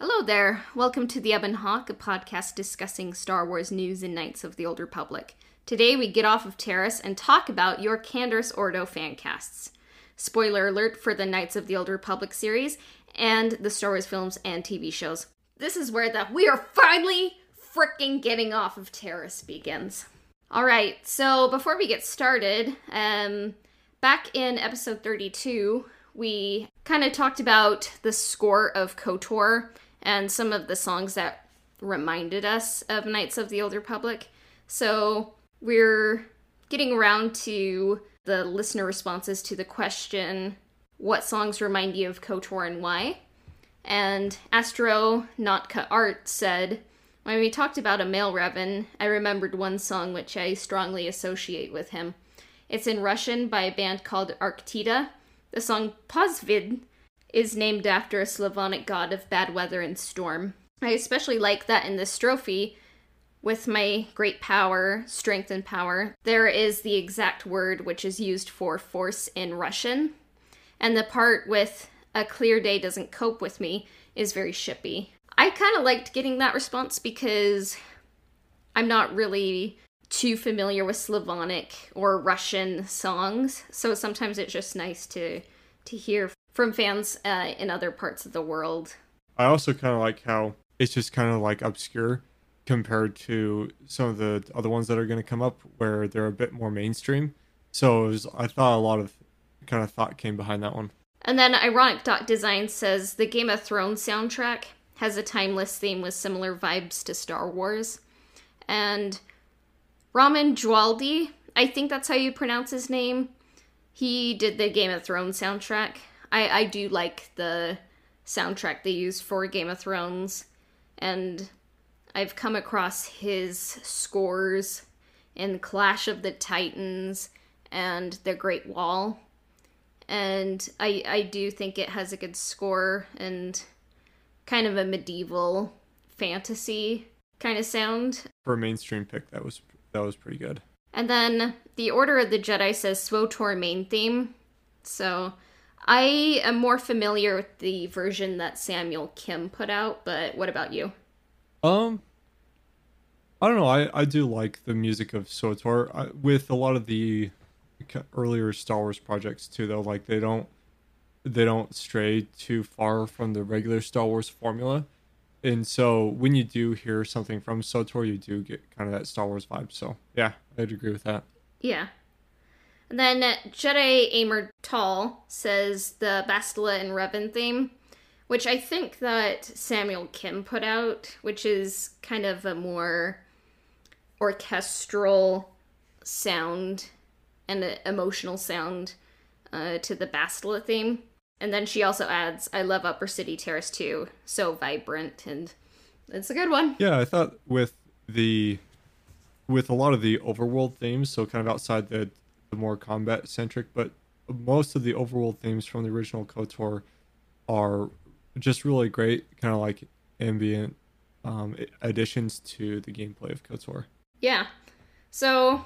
Hello there. Welcome to The Ebon Hawk, a podcast discussing Star Wars news and Knights of the Old Republic. Today we get off of Taris and talk about your Canderous Ordo fan casts. Spoiler alert for the Knights of the Old Republic series and the Star Wars films and TV shows. This is where the we are finally freaking getting off of Taris begins. All right, so before we get started, um, back in episode 32, we kind of talked about the score of KOTOR and some of the songs that reminded us of Knights of the Old Republic. So we're getting around to the listener responses to the question what songs remind you of KOTOR and why? And Astro Notka Art said, when we talked about a male Revan, I remembered one song which I strongly associate with him. It's in Russian by a band called Arktida. The song Pozvizd is named after a Slavonic god of bad weather and storm. I especially like that in this strophe, with my great power, strength, and power, there is the exact word which is used for force in Russian. And the part with a clear day doesn't cope with me is very shippy. I kind of liked getting that response because I'm not really too familiar with Slavonic or Russian songs, so sometimes it's just nice to to hear from fans uh, in other parts of the world. I also kind of like how it's just kind of like obscure compared to some of the other ones that are going to come up where they're a bit more mainstream. So was, I thought a lot of kind of thought came behind that one. And then Ironic Dot Design says the Game of Thrones soundtrack has a timeless theme with similar vibes to Star Wars. And Ramin Djawadi, I think that's how you pronounce his name. He did the Game of Thrones soundtrack. I, I do like the soundtrack they use for Game of Thrones. And I've come across his scores in Clash of the Titans and The Great Wall. And I I do think it has a good score and kind of a medieval fantasy kind of sound. For a mainstream pick, that was that was pretty good. And then the Order of the Jedi says SWTOR main theme. So I am more familiar with the version that Samuel Kim put out, but what about you? Um, I don't know. I I do like the music of SWTOR I, with a lot of the earlier Star Wars projects too. Though, like they don't they don't stray too far from the regular Star Wars formula, and so when you do hear something from SWTOR, you do get kind of that Star Wars vibe. So yeah, I'd agree with that. Yeah. And then Jedi Aimer Tall says the Bastila and Revan theme which I think that Samuel Kim put out, which is kind of a more orchestral sound and an emotional sound uh, to the Bastila theme. And then she also adds, I love Upper City Taris too. So vibrant and it's a good one. Yeah, I thought with the with a lot of the overworld themes, so kind of outside the, the more combat centric, but most of the overworld themes from the original KOTOR are just really great, kind of like ambient um, additions to the gameplay of KOTOR. Yeah. So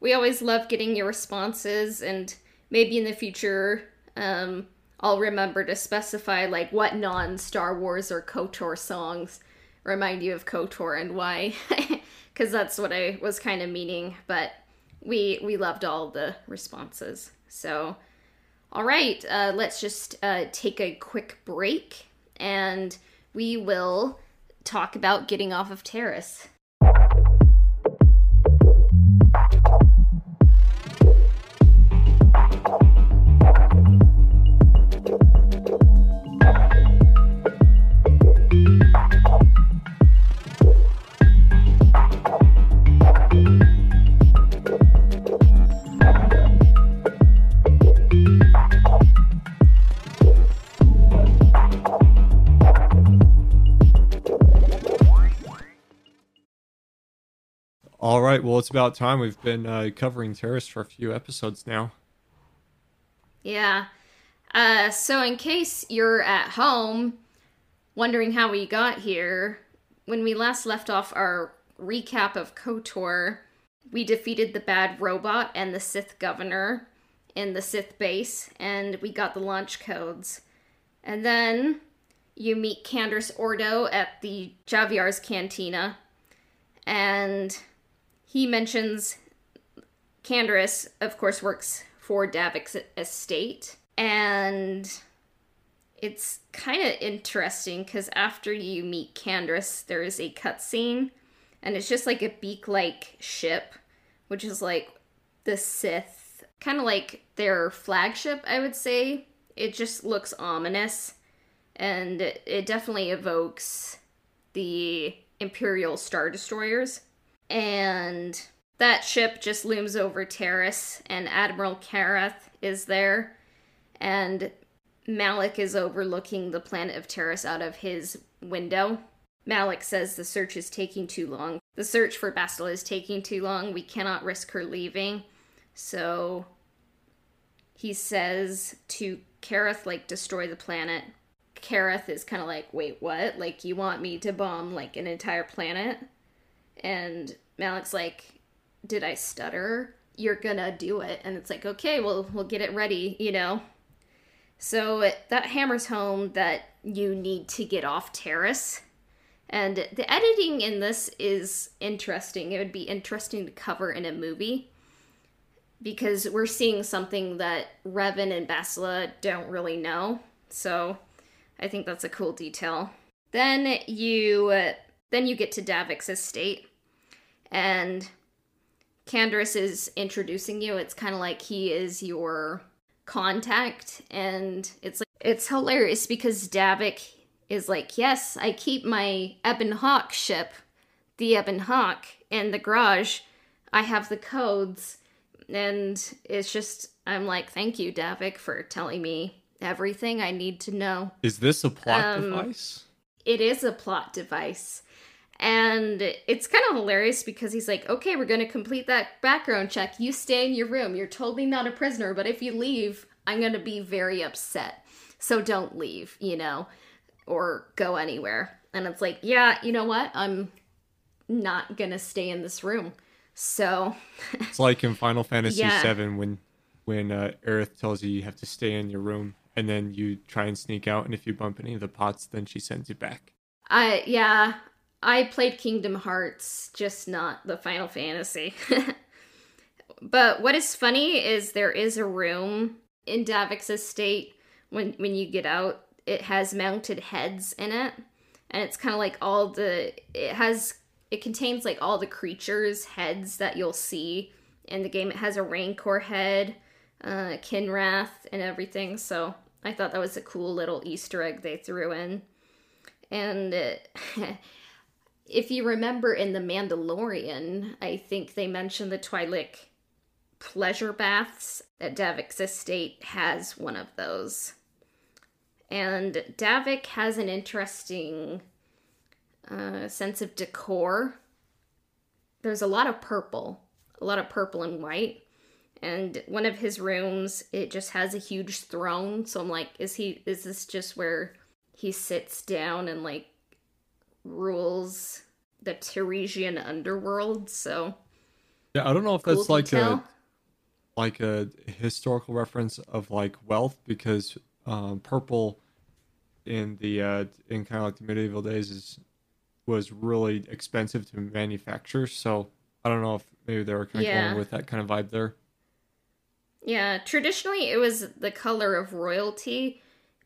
we always love getting your responses, and maybe in the future, um, I'll remember to specify like what non Star Wars or KOTOR songs remind you of KOTOR and why, because that's what I was kind of meaning. But we we loved all the responses. So all right, uh, let's just uh, take a quick break and we will talk about getting off of Taris. Right. Well, it's about time. We've been uh, covering Taris for a few episodes now. Yeah. Uh, so, in case you're at home wondering how we got here, when we last left off our recap of KOTOR, we defeated the bad robot and the Sith governor in the Sith base, and we got the launch codes. And then you meet Canderous Ordo at the Javyar's Cantina, and he mentions Canderous, of course, works for Davik's estate, and it's kind of interesting because after you meet Canderous, there is a cutscene, and it's just like a beak-like ship, which is like the Sith, kind of like their flagship, I would say. It just looks ominous and it definitely evokes the Imperial Star Destroyers. And that ship just looms over Taris, and Admiral Karath is there, and Malak is overlooking the planet of Taris out of his window. Malak says the search is taking too long. The search for Bastila is taking too long. We cannot risk her leaving. So he says to Karath, like, destroy the planet. Karath is kind of like, wait, what? Like, you want me to bomb, like, an entire planet? And Malak's like, did I stutter? You're gonna do it. And it's like, okay, well, we'll get it ready, you know? So that hammers home that you need to get off Taris. And the editing in this is interesting. It would be interesting to cover in a movie because we're seeing something that Revan and Bastila don't really know. So I think that's a cool detail. Then you uh, then you get to Davik's estate, and Canderous is introducing you. It's kind of like he is your contact, and it's like it's hilarious because Davik is like, "Yes, I keep my Ebon Hawk ship, the Ebon Hawk, in the garage. I have the codes." And it's just, I'm like, thank you, Davik, for telling me everything I need to know. Is this a plot um, device? It is a plot device. And it's kind of hilarious because he's like, okay, we're going to complete that background check. You stay in your room. You're totally not a prisoner, but if you leave, I'm going to be very upset. So don't leave, you know, or go anywhere. And it's like, yeah, you know what? I'm not going to stay in this room. So it's like in Final Fantasy yeah. VII when when uh, Aerith tells you you have to stay in your room and then you try and sneak out, and if you bump any of the pots, then she sends you back. I yeah, I played Kingdom Hearts, just not the Final Fantasy. but what is funny is there is a room in Davik's estate when when you get out. It has mounted heads in it, and it's kind of like all the it has it contains like all the creatures' heads that you'll see in the game. It has a Rancor head, uh, Kinrath, and everything. So I thought that was a cool little Easter egg they threw in. And uh, if you remember in The Mandalorian, I think they mentioned the Twi'lek pleasure baths. That Davik's estate has one of those. And Davik has an interesting uh, sense of decor. There's a lot of purple, a lot of purple and white and one of his rooms it just has a huge throne so i'm like is he is this just where he sits down and like rules the Tarisian underworld so yeah i don't know if cool that's like detail. a like a historical reference of like wealth because um, purple in the uh in kind of like the medieval days is was really expensive to manufacture so i don't know if maybe they were kind of yeah. going with that kind of vibe there yeah, traditionally it was the color of royalty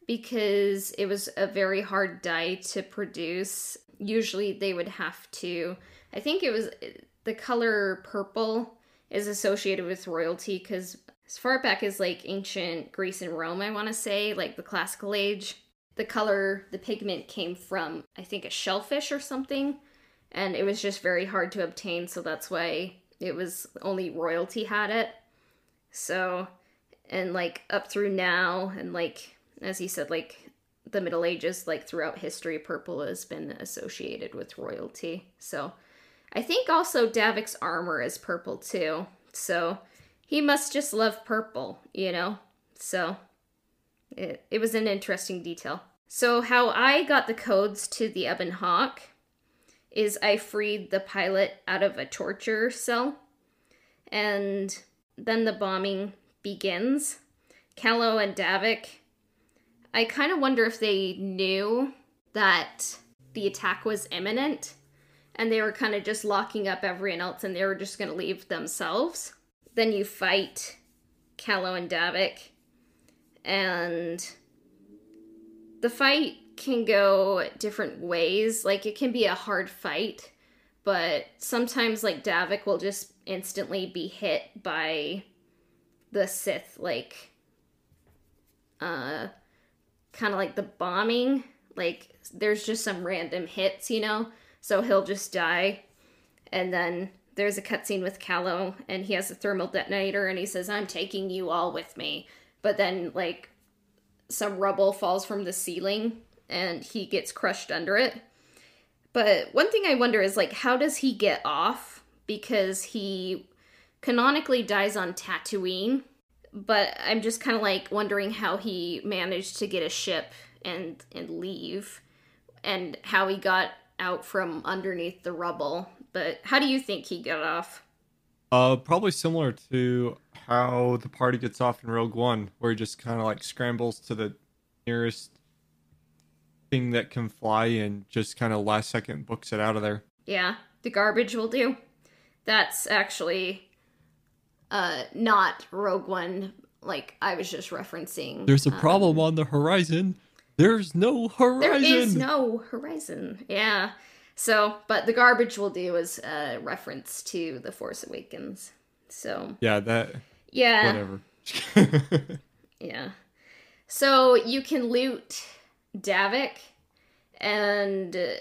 because it was a very hard dye to produce. Usually they would have to, I think it was the color purple is associated with royalty because as far back as like ancient Greece and Rome, I want to say, like the classical age, the color, the pigment came from, I think, a shellfish or something. And it was just very hard to obtain, so that's why it was only royalty had it. So, and like up through now, and like, as he said, like the Middle Ages, like throughout history, purple has been associated with royalty. So, I think also Davik's armor is purple too. So, he must just love purple, you know? So, it, it was an interesting detail. So, how I got the codes to the Ebon Hawk is I freed the pilot out of a torture cell. And then the bombing begins. Calo and Davik. I kind of wonder if they knew that the attack was imminent and they were kind of just locking up everyone else and they were just going to leave themselves. Then you fight Calo and Davik, and the fight can go different ways. Like, it can be a hard fight, but sometimes, like, Davik will just instantly be hit by the Sith, like, uh, kind of like the bombing. Like, there's just some random hits, you know? So he'll just die. And then there's a cutscene with Calo, and he has a thermal detonator, and he says, I'm taking you all with me. But then, like, some rubble falls from the ceiling, and he gets crushed under it. But one thing I wonder is, like, how does he get off? Because he canonically dies on Tatooine. But I'm just kind of like wondering how he managed to get a ship and and leave and how he got out from underneath the rubble. But how do you think he got off? Uh, probably similar to how the party gets off in Rogue One, where he just kind of like scrambles to the nearest thing that can fly and just kind of last second books it out of there. Yeah, the garbage will do. That's actually uh not Rogue One like I was just referencing. There's a um, problem on the horizon. There's no horizon. There is no horizon. Yeah. So, but the garbage will do is a reference to The Force Awakens. So, Yeah, that. yeah. Whatever. Yeah. So you can loot Davik and uh,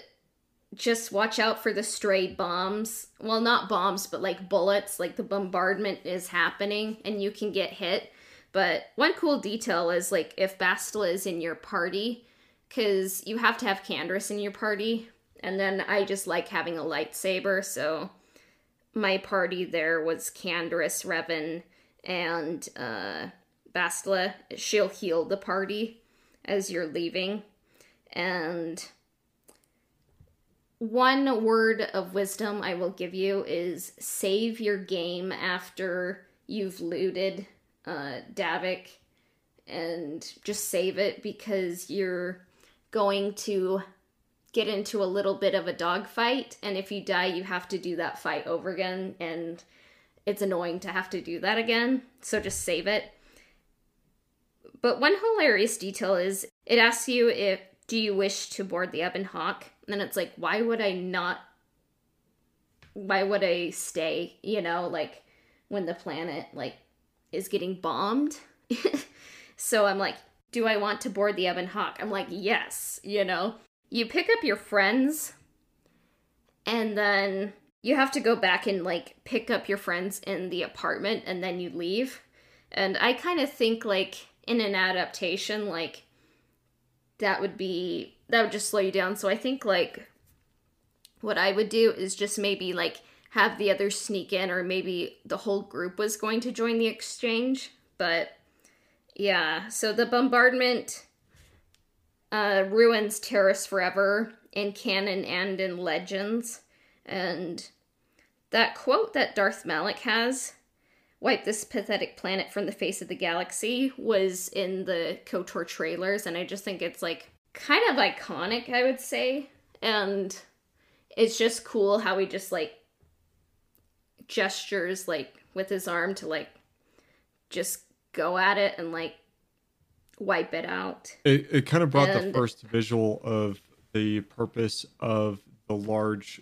just watch out for the stray bombs. Well, not bombs, but like bullets. Like the bombardment is happening and you can get hit. But one cool detail is like if Bastila is in your party, because you have to have Canderous in your party. And then I just like having a lightsaber, so my party there was Canderous, Revan, and uh, Bastila. She'll heal the party as you're leaving. And one word of wisdom I will give you is save your game after you've looted uh, Davik and just save it because you're going to get into a little bit of a dogfight. And if you die, you have to do that fight over again. And it's annoying to have to do that again. So just save it. But one hilarious detail is it asks you if do you wish to board the Ebon Hawk? And then it's like, why would I not why would I stay, you know, like when the planet like is getting bombed? so I'm like, do I want to board the Ebon Hawk? I'm like, yes, you know. You pick up your friends and then you have to go back and like pick up your friends in the apartment and then you leave. And I kind of think like in an adaptation like that would be that would just slow you down. So I think like what I would do is just maybe like have the others sneak in or maybe the whole group was going to join the exchange, but yeah, so the bombardment uh, ruins Taris forever in canon and in legends. And that quote that Darth Malak has, wipe this pathetic planet from the face of the galaxy, was in the KOTOR trailers. And I just think it's like kind of iconic, I would say. And it's just cool how he just like gestures like with his arm to like just go at it and like wipe it out. It, it kind of brought the first visual of the purpose of the large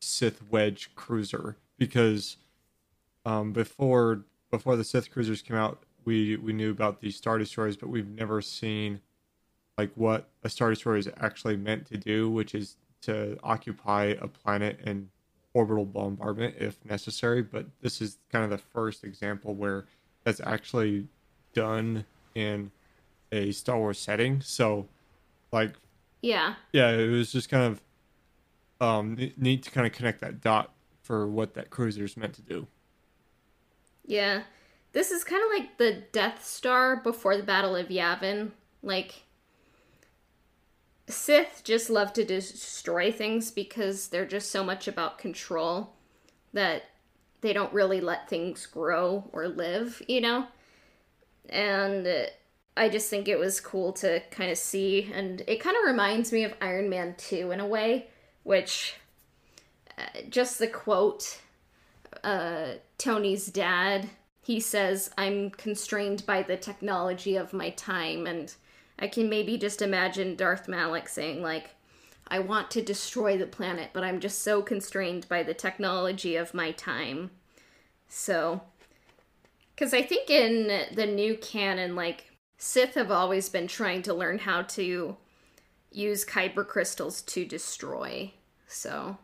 Sith Wedge cruiser because um, before before the Sith cruisers came out, we we knew about the star destroyers, but we've never seen like what a star destroyer is actually meant to do, which is to occupy a planet and orbital bombardment if necessary. But this is kind of the first example where that's actually done in a Star Wars setting. So, like, Yeah. yeah, it was just kind of um ne- neat to kind of connect that dot for what that cruiser is meant to do. Yeah. This is kind of like the Death Star before the Battle of Yavin. Like, Sith just love to destroy things because they're just so much about control that they don't really let things grow or live, you know? And I just think it was cool to kind of see, and it kind of reminds me of Iron Man 2 in a way, which uh, just the quote uh, Tony's dad, he says, I'm constrained by the technology of my time, and I can maybe just imagine Darth Malak saying, like, I want to destroy the planet, but I'm just so constrained by the technology of my time. So, because I think in the new canon, like, Sith have always been trying to learn how to use kyber crystals to destroy. So,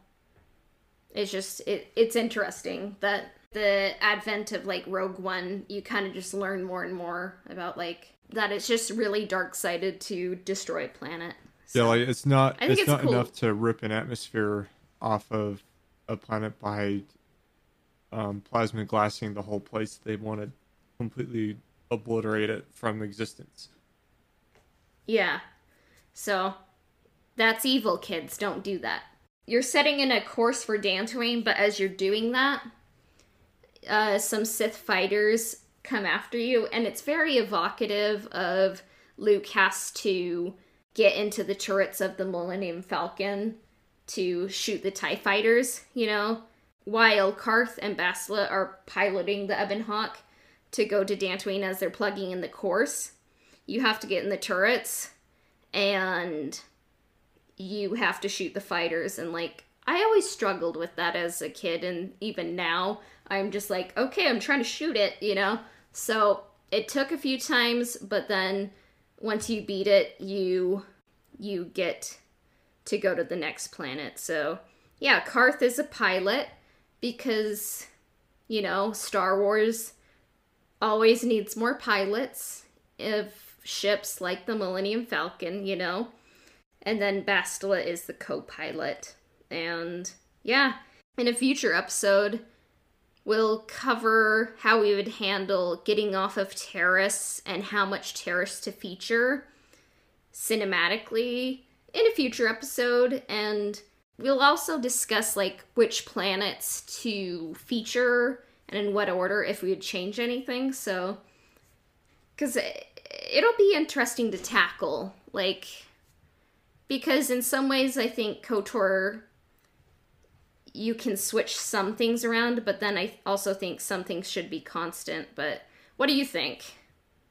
it's just it it's interesting that the advent of like Rogue One, you kind of just learn more and more about like that it's just really dark sided to destroy a planet. So, yeah, like it's not it's, it's, not cool. enough to rip an atmosphere off of a planet by um, plasma glassing the whole place. They want to completely obliterate it from existence. Yeah. So that's evil, kids. Don't do that you're setting in a course for Dantooine, but as you're doing that, uh, some Sith fighters come after you, and it's very evocative of Luke has to get into the turrets of the Millennium Falcon to shoot the TIE fighters, you know, while Carth and Bastila are piloting the Ebon Hawk to go to Dantooine as they're plugging in the course. You have to get in the turrets, and you have to shoot the fighters. And like I always struggled with that as a kid. And even now I'm just like okay I'm trying to shoot it you know so it took a few times but then once you beat it you you get to go to the next planet so yeah Carth is a pilot because you know Star Wars always needs more pilots of ships like the Millennium Falcon you know and then Bastila is the co pilot. And yeah, in a future episode, we'll cover how we would handle getting off of Taris and how much Taris to feature cinematically in a future episode. And we'll also discuss like which planets to feature and in what order if we would change anything. So, because it'll be interesting to tackle. Like, because in some ways I think KOTOR you can switch some things around, but then I also think some things should be constant. But what do you think?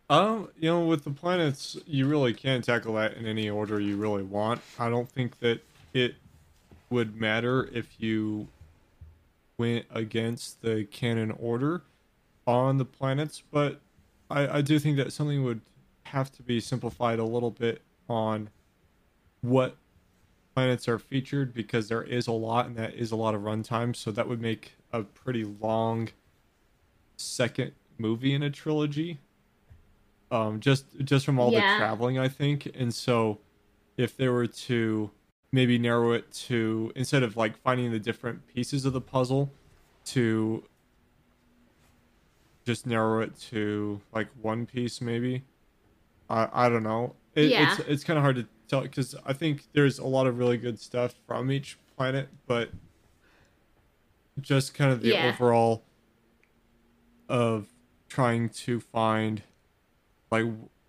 Um, you know, with the planets, you really can tackle that in any order you really want. I don't think that it would matter if you went against the canon order on the planets, but I, I do think that something would have to be simplified a little bit on what planets are featured because there is a lot and that is a lot of runtime. So that would make a pretty long second movie in a trilogy. Um, just just from all yeah. the traveling, I think. And so, if they were to maybe narrow it to instead of like finding the different pieces of the puzzle, to just narrow it to like one piece, maybe. I I don't know. It, yeah. It's it's kind of hard to tell because I think there's a lot of really good stuff from each planet, but just kind of the yeah. overall of trying to find like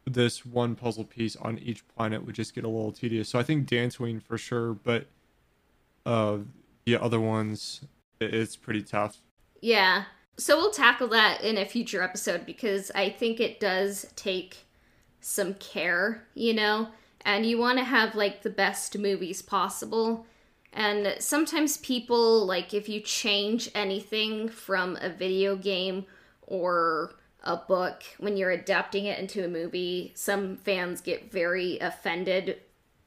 this one puzzle piece on each planet would just get a little tedious. So I think Dantooine for sure, but uh the other ones it's pretty tough. Yeah. So we'll tackle that in a future episode because I think it does take some care, you know? And you want to have like the best movies possible. And sometimes people, like, if you change anything from a video game or a book when you're adapting it into a movie, some fans get very offended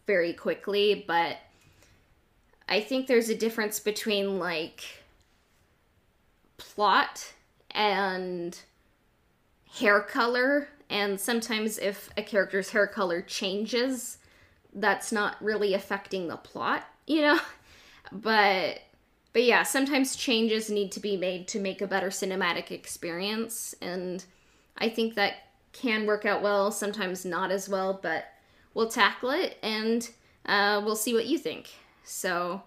very quickly. But I think there's a difference between, like, plot and hair color and sometimes if a character's hair color changes that's not really affecting the plot you know? But but yeah sometimes changes need to be made to make a better cinematic experience. And i think that can work out well sometimes not as well but we'll tackle it and uh, we'll see what you think. So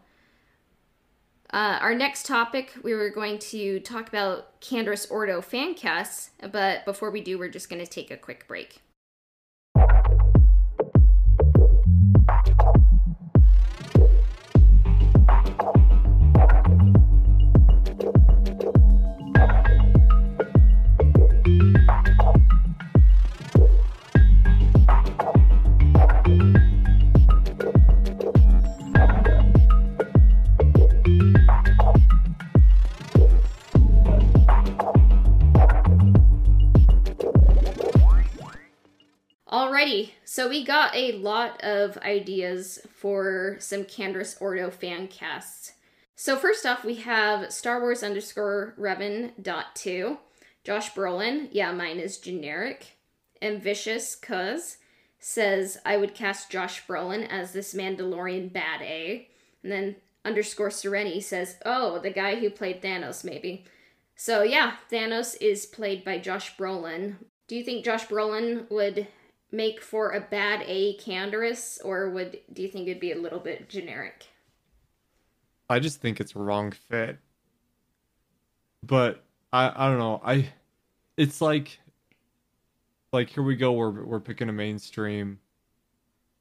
uh, our next topic, we were going to talk about Canderous Ordo fan casts, but before we do, we're just going to take a quick break. So we got a lot of ideas for some Canderous Ordo fan casts. So first off, we have Star Wars underscore Revan dot two, Josh Brolin. Yeah, mine is generic. Ambitious cuz says I would cast Josh Brolin as this Mandalorian bad A, and then underscore Sereni says, oh, the guy who played Thanos maybe. So yeah, Thanos is played by Josh Brolin. Do you think Josh Brolin would make for a bad A Canderous, or would do you think it'd be a little bit generic? I just think it's wrong fit. But I I don't know. I it's like like here we go we're we're picking a mainstream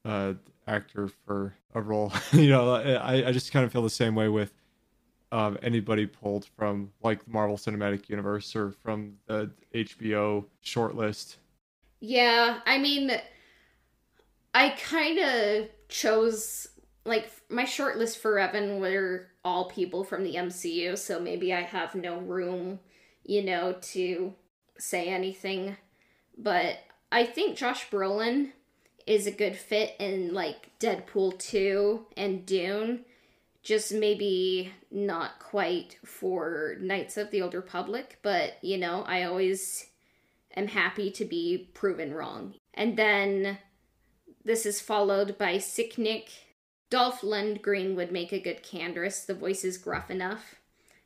uh actor for a role. you know, I I just kind of feel the same way with um, anybody pulled from like the Marvel Cinematic Universe or from the HBO shortlist yeah, I mean, I kind of chose like my short list for Evan were all people from the MCU, so maybe I have no room, you know, to say anything. But I think Josh Brolin is a good fit in like Deadpool 2 and Dune. Just maybe not quite for Knights of the Old Republic, but you know, I always am happy to be proven wrong. And then this is followed by Sicknick. Dolph Lundgren would make a good Canderous. The voice is gruff enough.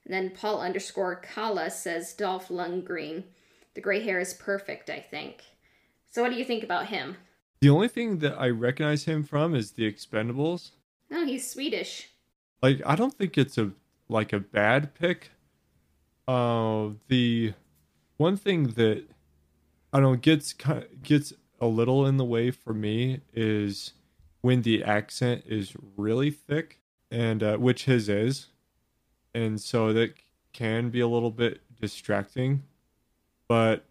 And then Paul underscore Kala says Dolph Lundgren. The gray hair is perfect, I think. So what do you think about him? The only thing that I recognize him from is the Expendables. No, he's Swedish. Like I don't think it's a like a bad pick. Uh the one thing that I don't know gets gets a little in the way for me is when the accent is really thick and uh, which his is. And so that can be a little bit distracting but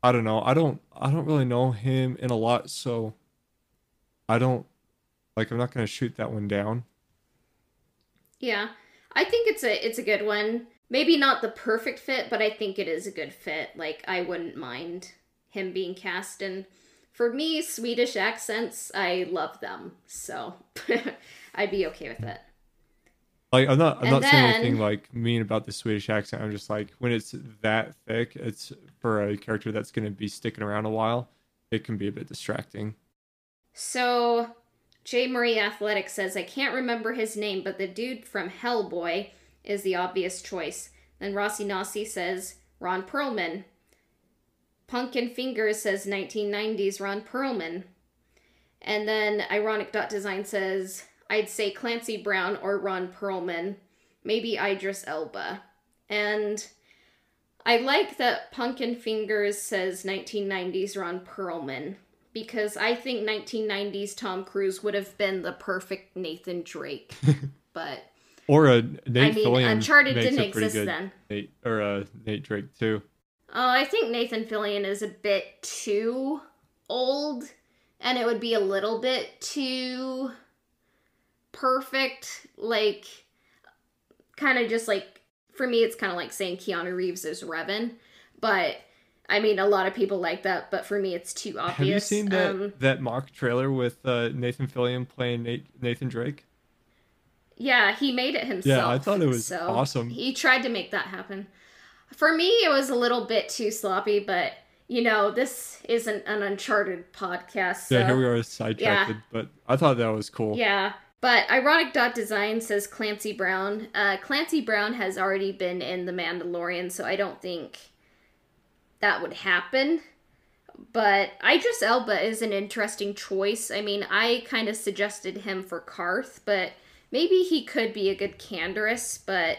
i don't know. I don't i don't really know him in a lot so i don't like i'm not to shoot that one down. Yeah. I think it's a it's a good one maybe not the perfect fit, but I think it is a good fit. Like I wouldn't mind him being cast and for me, Swedish accents, I love them. So I'd be okay with it. Like I'm not I'm and not then, saying anything like mean about the Swedish accent. I'm just like when it's that thick, it's for a character that's gonna be sticking around a while, it can be a bit distracting. So J. Marie Athletic says, I can't remember his name, but the dude from Hellboy is the obvious choice. Then Rossi Nossi says Ron Perlman. Pumpkin Fingers says 1990s Ron Perlman. And then Ironic Dot Design says I'd say Clancy Brown or Ron Perlman, maybe Idris Elba. And I like that Pumpkin Fingers says 1990s Ron Perlman because I think 1990s Tom Cruise would have been the perfect Nathan Drake. but or a Nate I mean, Fillion Uncharted didn't exist then. Nate or a uh, Nate Drake too. Oh, I think Nathan Fillion is a bit too old, and it would be a little bit too perfect. Like, kind of just like for me, it's kind of like saying Keanu Reeves is Revan, but. I mean, a lot of people like that, but for me, it's too obvious. Have you seen that um, that mock trailer with uh, Nathan Fillion playing Nate, Nathan Drake? Yeah, he made it himself. Yeah, I thought it was so awesome. He tried to make that happen. For me, it was a little bit too sloppy, but you know, this isn't an Uncharted podcast. So, yeah, here we are sidetracked, yeah. but I thought that was cool. Yeah. But Ironic Dot Design says Clancy Brown. Uh, Clancy Brown has already been in The Mandalorian, so I don't think that would happen. But Idris Elba is an interesting choice. I mean, I kind of suggested him for Carth, but maybe he could be a good Canderous, but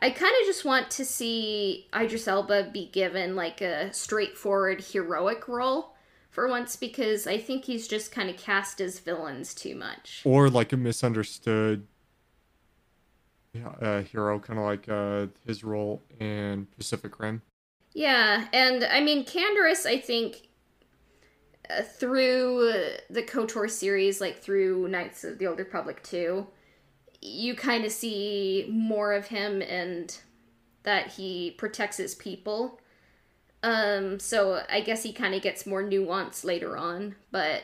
I kind of just want to see Idris Elba be given like a straightforward heroic role for once because I think he's just kind of cast as villains too much. Or like a misunderstood uh, hero, kind of like uh, his role in Pacific Rim. Yeah, and I mean, Canderous, I think uh, through the KOTOR series, like through Knights of the Old Republic 2, you kind of see more of him and that he protects his people. Um, so I guess he kind of gets more nuance later on, but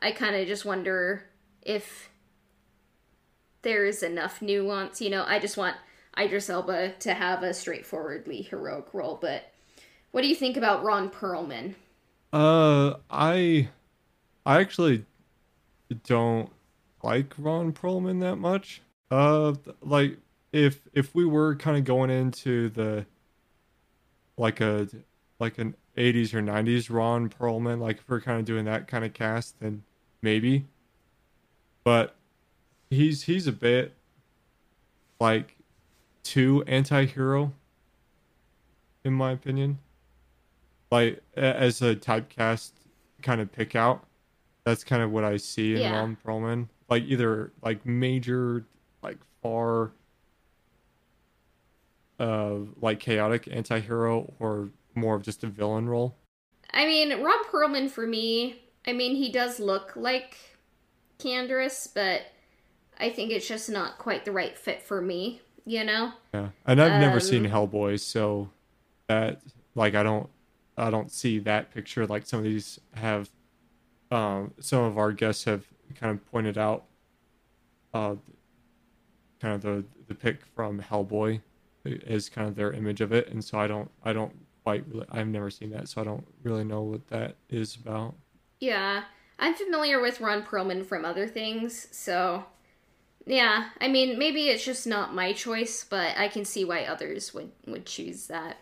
I kind of just wonder if there's enough nuance. You know, I just want Idris Elba to have a straightforwardly heroic role. But what do you think about Ron Perlman? Uh, I, I actually don't like Ron Perlman that much. Uh, like if if we were kind of going into the like a like an 80s or 90s Ron Perlman, like if we're kind of doing that kind of cast, then maybe. But he's he's a bit like too anti-hero in my opinion. Like as a typecast kind of pick out. That's kind of what I see in Yeah. Ron Perlman. Like either like major like far uh like chaotic anti-hero or more of just a villain role. I mean, Ron Perlman for me, I mean, he does look like Candace, but I think it's just not quite the right fit for me, you know? Yeah. And I've never seen Um, Hellboy, so that like I don't I don't see that picture like some of these have um some of our guests have kind of pointed out uh kind of the the pick from Hellboy is kind of their image of it. And so I don't I don't quite really I've never seen that. So I don't really know what that is about. Yeah, I'm familiar with Ron Perlman from other things, so yeah, I mean, maybe it's just not my choice, but I can see why others would would choose that.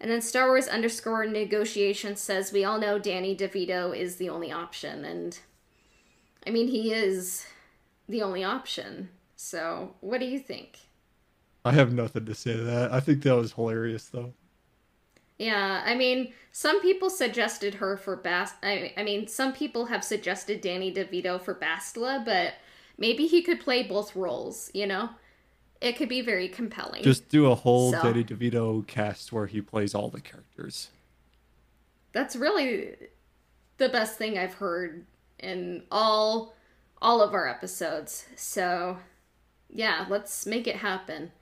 And then Star Wars underscore negotiation says we all know Danny DeVito is the only option, and I mean he is the only option. So what do you think? I have nothing to say to that. I think that was hilarious though. Yeah, I mean, some people suggested her for Bast. I, I mean, some people have suggested Danny DeVito for Bastila, but maybe he could play both roles. You know, it could be very compelling. Just do a whole So- Danny DeVito cast where he plays all the characters. That's really the best thing I've heard in all all of our episodes. So, yeah, let's make it happen.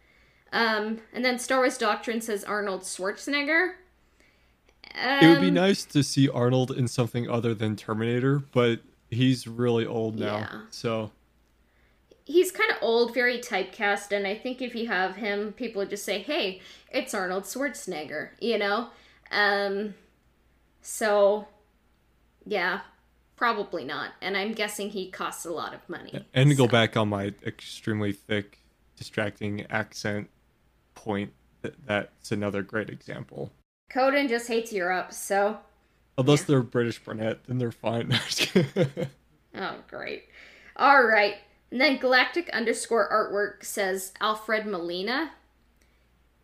Um, and then Star Wars Doctrine says Arnold Schwarzenegger. It would be Um, nice to see Arnold in something other than Terminator, but he's really old now. Yeah. So he's kind of old, very typecast, and I think if you have him, people would just say, "Hey, it's Arnold Schwarzenegger," you know. Um, so yeah, probably not. And I'm guessing he costs a lot of money. and to go back on my extremely thick, distracting accent point, that's another great example. Coden just hates Europe, so Unless Yeah. they're British brunette, then they're fine. oh great. All right, and then Galactic underscore artwork says Alfred Molina.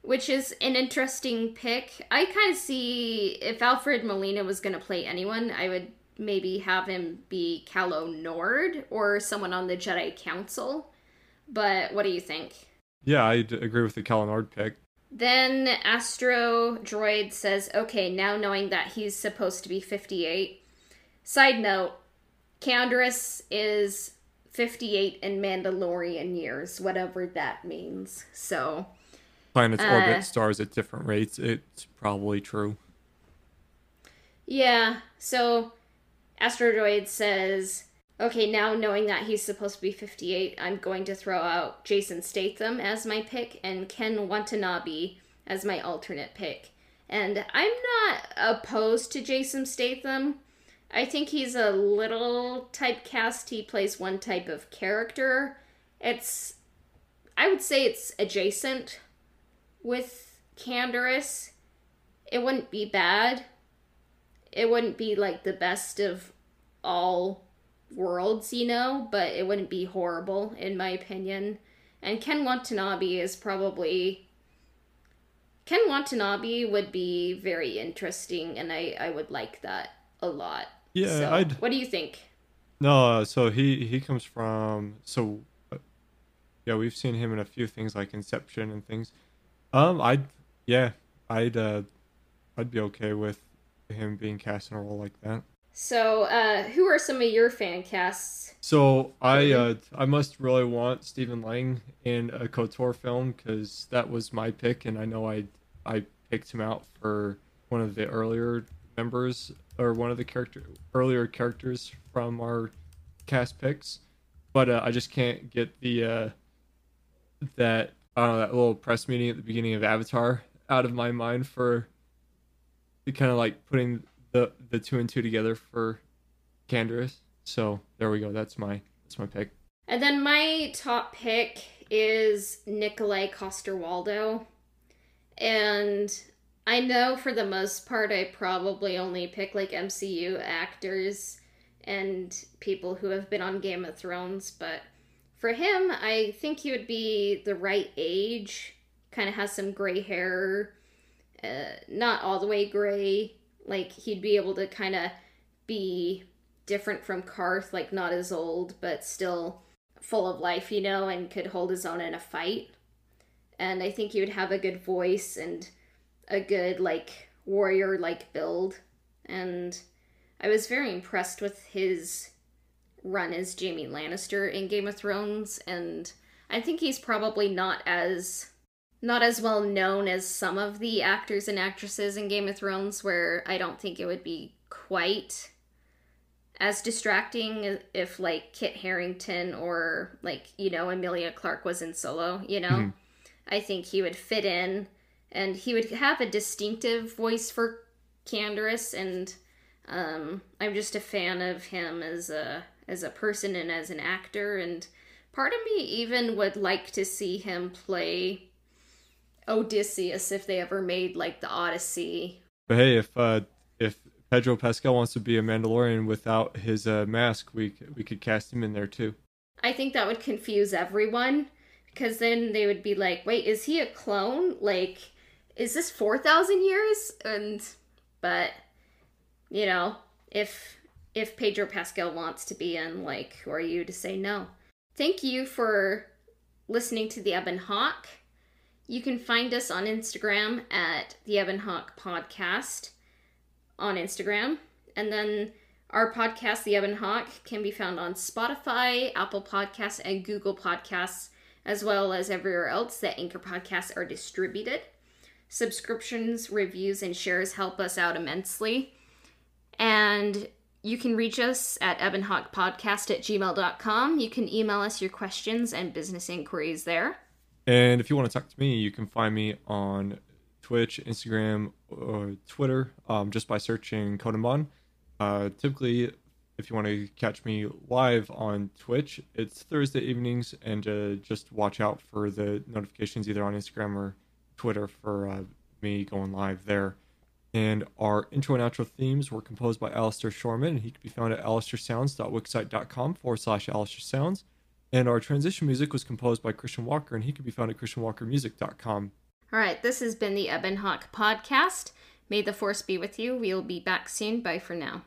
Which is an interesting pick. I kind of see if Alfred Molina was going to play anyone, I would maybe have him be Calo Nord or someone on the Jedi Council. But what do you think? yeah, I agree with the Calo Nord pick. Then Astro Droid says, okay, now knowing that he's supposed to be 58. Side note, Canderous is 58 in Mandalorian years, whatever that means. So, Planets Uh, orbit stars at different rates. It's probably true. yeah, so Astro Droid says, okay, now knowing that he's supposed to be 58, I'm going to throw out Jason Statham as my pick and Ken Watanabe as my alternate pick. And I'm not opposed to Jason Statham. I think he's a little typecast. He plays one type of character. It's, I would say it's adjacent with Canderous. It wouldn't be bad. It wouldn't be like the best of all worlds, you know, but it wouldn't be horrible in my opinion. And Ken Watanabe is probably Ken Watanabe would be very interesting and I I would like that a lot. Yeah, So, I'd What do you think? No, uh, so he he comes from so uh, yeah, we've seen him in a few things like Inception and things. Um, I'd yeah, I'd uh, I'd be okay with him being cast in a role like that. So, uh who are some of your fan casts? So I uh I must really want Stephen Lang in a Kotor film because that was my pick, and I know I I picked him out for one of the earlier members or one of the character earlier characters from our cast picks, but uh, I just can't get the uh, that I don't know that little press meeting at the beginning of Avatar out of my mind for kind of like putting the the two and two together for Canderous. So there we go. That's my that's my pick. And then my top pick is Nikolaj Coster-Waldau. And I know for the most part I probably only pick like MCU actors and people who have been on Game of Thrones, but for him, I think he would be the right age. Kind of has some gray hair, uh, not all the way gray. Like he'd be able to kind of be different from Carth, like not as old, but still full of life, you know, and could hold his own in a fight. And I think he would have a good voice and a good like warrior like build. And I was very impressed with his run as Jaime Lannister in Game of Thrones and I think he's probably not as not as well known as some of the actors and actresses in Game of Thrones where I don't think it would be quite as distracting if like Kit Harington or like you know Emilia Clarke was in Solo, you know. Mm-hmm. I think he would fit in and he would have a distinctive voice for Canderous and um, I'm just a fan of him as a as a person and as an actor and part of me even would like to see him play Odysseus if they ever made like the Odyssey. But hey, if uh if Pedro Pascal wants to be a Mandalorian without his uh, mask, we we could cast him in there too. I think that would confuse everyone because then they would be like, "Wait, is he a clone? Like, is this four thousand years?" And but you know, if if Pedro Pascal wants to be in, like, who are you to say no? Thank you for listening to the Ebon Hawk. You can find us on Instagram at the Ebon Hawk Podcast on Instagram. And then our podcast, The Ebon Hawk, can be found on Spotify, Apple Podcasts, and Google Podcasts, as well as everywhere else that Anchor Podcasts are distributed. Subscriptions, reviews, and shares help us out immensely. And you can reach us at ebonhawkpodcast at gmail.com. You can email us your questions and business inquiries there. And if you want to talk to me, you can find me on Twitch, Instagram, or Twitter um, just by searching Codenbon. Uh, typically, if you want to catch me live on Twitch, it's Thursday evenings, and uh, just watch out for the notifications either on Instagram or Twitter for uh, me going live there. And our intro and outro themes were composed by Alistair Shorman, and he can be found at alistairsounds.wixsite.com forward slash alistairsounds. And our transition music was composed by Christian Walker, and he can be found at christianwalkermusic.com. All right, this has been the Ebon Hawk podcast. May the force be with you. We'll be back soon. Bye for now.